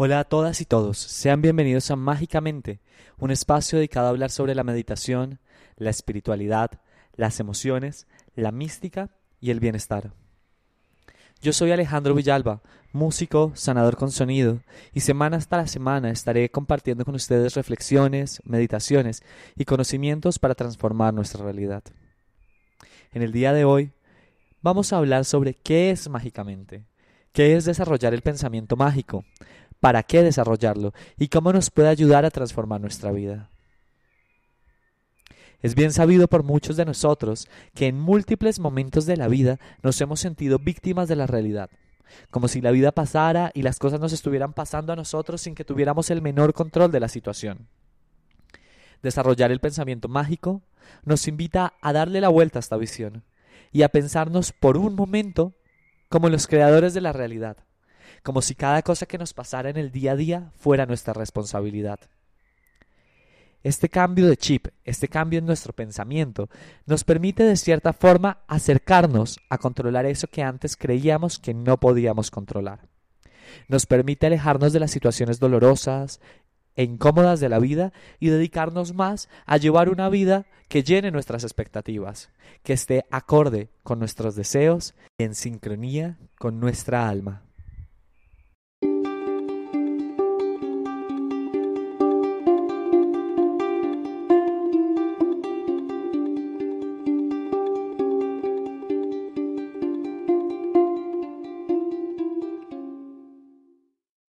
Hola a todas y todos, sean bienvenidos a Mágicamente, un espacio dedicado a hablar sobre la meditación, la espiritualidad, las emociones, la mística y el bienestar. Yo soy Alejandro Villalba, músico, sanador con sonido, y semana tras semana estaré compartiendo con ustedes reflexiones, meditaciones y conocimientos para transformar nuestra realidad. En el día de hoy vamos a hablar sobre qué es mágicamente, qué es desarrollar el pensamiento mágico, para qué desarrollarlo y cómo nos puede ayudar a transformar nuestra vida. Es bien sabido por muchos de nosotros que en múltiples momentos de la vida nos hemos sentido víctimas de la realidad, como si la vida pasara y las cosas nos estuvieran pasando a nosotros sin que tuviéramos el menor control de la situación. Desarrollar el pensamiento mágico nos invita a darle la vuelta a esta visión y a pensarnos por un momento como los creadores de la realidad, como si cada cosa que nos pasara en el día a día fuera nuestra responsabilidad. Este cambio de chip, este cambio en nuestro pensamiento, nos permite de cierta forma acercarnos a controlar eso que antes creíamos que no podíamos controlar. Nos permite alejarnos de las situaciones dolorosas e incómodas de la vida y dedicarnos más a llevar una vida que llene nuestras expectativas, que esté acorde con nuestros deseos y en sincronía con nuestra alma.